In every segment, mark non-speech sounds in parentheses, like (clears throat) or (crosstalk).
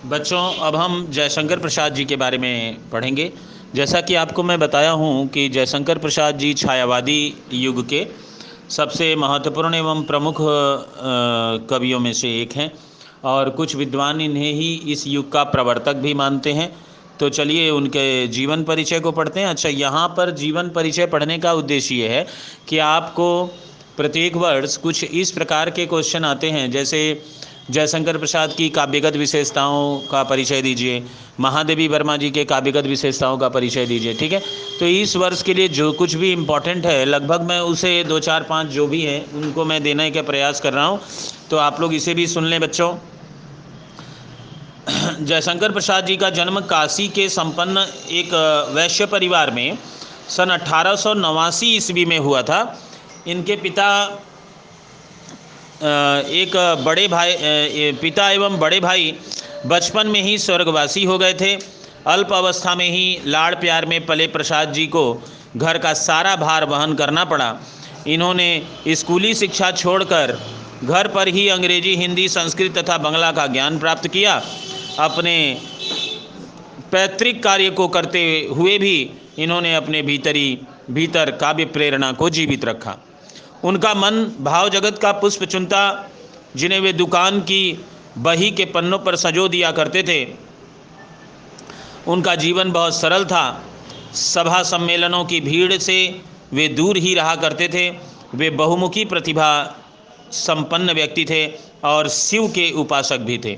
बच्चों, अब हम जयशंकर प्रसाद जी के बारे में पढ़ेंगे। जैसा कि आपको मैं बताया हूँ कि जयशंकर प्रसाद जी छायावादी युग के सबसे महत्वपूर्ण एवं प्रमुख कवियों में से एक हैं और कुछ विद्वान इन्हें ही इस युग का प्रवर्तक भी मानते हैं। तो चलिए उनके जीवन परिचय को पढ़ते हैं। अच्छा यहाँ पर जीवन परिचय पढ़ने का उद्देश्य ये है कि आपको प्रत्येक वर्ष कुछ इस प्रकार के क्वेश्चन आते हैं। जैसे जयशंकर प्रसाद की काव्यगत विशेषताओं का परिचय दीजिए। महादेवी वर्मा जी के काव्यगत विशेषताओं का परिचय दीजिए, ठीक है? तो इस वर्ष के लिए जो कुछ भी इम्पोर्टेंट है, लगभग मैं उसे दो, चार, पाँच जो भी हैं, उनको मैं देने का प्रयास कर रहा हूँ। तो आप लोग इसे भी सुन लें बच्चों। (clears throat) जयशंकर प्रसाद जी का जन्म काशी के संपन्न एक वैश्य परिवार में सन अठारह ईस्वी में हुआ था। इनके पिता एक बड़े भाई पिता एवं बड़े भाई बचपन में ही स्वर्गवासी हो गए थे। अल्प अवस्था में ही लाड़ प्यार में पले प्रसाद जी को घर का सारा भार वहन करना पड़ा। इन्होंने स्कूली शिक्षा छोड़कर घर पर ही अंग्रेज़ी, हिंदी, संस्कृत तथा बंगला का ज्ञान प्राप्त किया। अपने पैतृक कार्य को करते हुए भी इन्होंने अपने भीतरी, भीतर काव्य प्रेरणा को जीवित रखा। उनका मन भाव जगत का पुष्प चुनता, जिन्हें वे दुकान की बही के पन्नों पर सजो दिया करते थे। उनका जीवन बहुत सरल था। सभा सम्मेलनों की भीड़ से वे दूर ही रहा करते थे। वे बहुमुखी प्रतिभा संपन्न व्यक्ति थे और शिव के उपासक भी थे।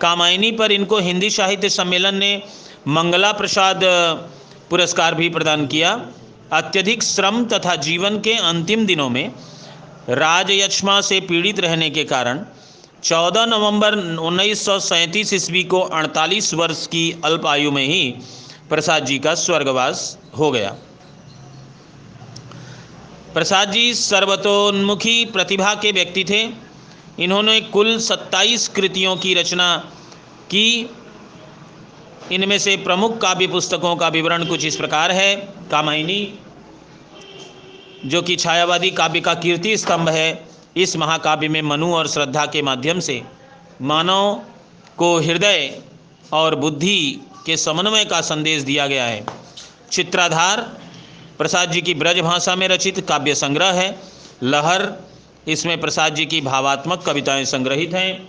कामायनी पर इनको हिंदी साहित्य सम्मेलन ने मंगला प्रसाद पुरस्कार भी प्रदान किया। अत्यधिक श्रम तथा जीवन के अंतिम दिनों में राजयक्षमा से पीड़ित रहने के कारण 14 नवंबर उन्नीस सौ सैंतीस ईस्वी को 48 वर्ष की अल्प आयु में ही प्रसाद जी का स्वर्गवास हो गया। प्रसाद जी सर्वतोन्मुखी प्रतिभा के व्यक्ति थे। इन्होंने कुल 27 कृतियों की रचना की। इनमें से प्रमुख काव्य पुस्तकों का विवरण कुछ इस प्रकार है। कामायनी जो कि छायावादी काव्य का कीर्ति स्तंभ है, इस महाकाव्य में मनु और श्रद्धा के माध्यम से मानव को हृदय और बुद्धि के समन्वय का संदेश दिया गया है। चित्राधार प्रसाद जी की ब्रज भाषा में रचित काव्य संग्रह है। लहर, इसमें प्रसाद जी की भावात्मक कविताएँ संग्रहित हैं।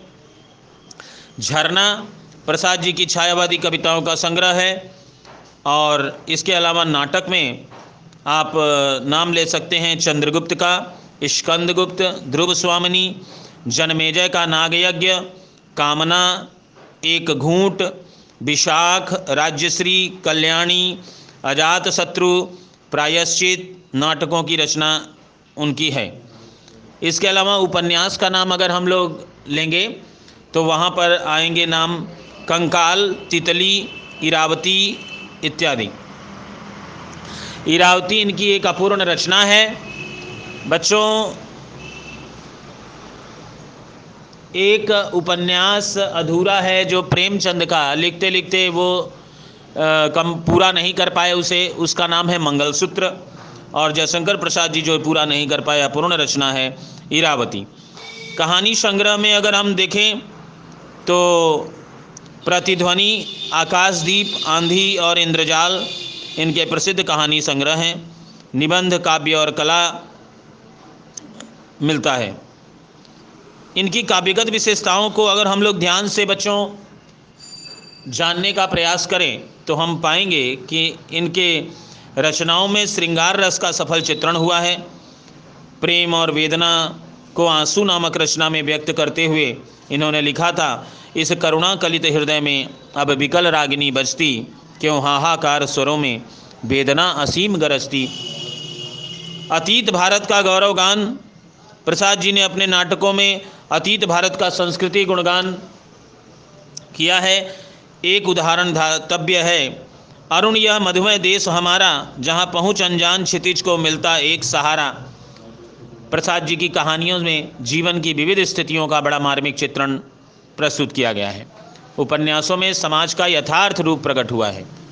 झरना, प्रसाद जी की छायावादी कविताओं का संग्रह है। और इसके अलावा नाटक में आप नाम ले सकते हैं चंद्रगुप्त का स्कंदगुप्त ध्रुव स्वामिनी जनमेजय का नागयज्ञ, कामना, एक घूंट, विशाख, राज्यश्री, कल्याणी अजात शत्रु प्रायश्चित, नाटकों की रचना उनकी है। इसके अलावा उपन्यास का नाम अगर हम लोग लेंगे तो वहाँ पर आएँगे नाम कंकाल, तितली, इरावती इत्यादि। इरावती इनकी एक अपूर्ण रचना है। बच्चों एक उपन्यास अधूरा है जो प्रेमचंद का। लिखते लिखते वो आ, कम पूरा नहीं कर पाए उसे। उसका नाम है मंगलसूत्र और जयशंकर प्रसाद जी जो पूरा नहीं कर पाए अपूर्ण रचना है इरावती। कहानी संग्रह में अगर हम देखें तो प्रतिध्वनि आकाशदीप आंधी और इंद्रजाल इनके प्रसिद्ध कहानी संग्रह हैं। निबंध, काव्य और कला मिलता है। इनकी काव्यगत विशेषताओं को अगर हम लोग ध्यान से बच्चों जानने का प्रयास करें तो हम पाएँगे कि इनके रचनाओं में श्रृंगार रस का सफल चित्रण हुआ है। प्रेम और वेदना को आँसू नामक रचना में व्यक्त करते हुए इन्होंने लिखा था, इस करुणा कलित हृदय में अब विकल रागिनी बजती क्यों हाहाकार स्वरों में वेदना असीम गरजती। अतीत भारत का गौरव गान प्रसाद जी ने अपने नाटकों में अतीत भारत का संस्कृति गुणगान किया है। एक उदाहरण धातव्य है। अरुण, यह मधुमेह देश हमारा, जहाँ पहुँच अनजान क्षितिज को मिलता एक सहारा। प्रसाद जी की कहानियों में जीवन की विविध स्थितियों का बड़ा मार्मिक चित्रण प्रस्तुत किया गया है। उपन्यासों में समाज का यथार्थ रूप प्रकट हुआ है।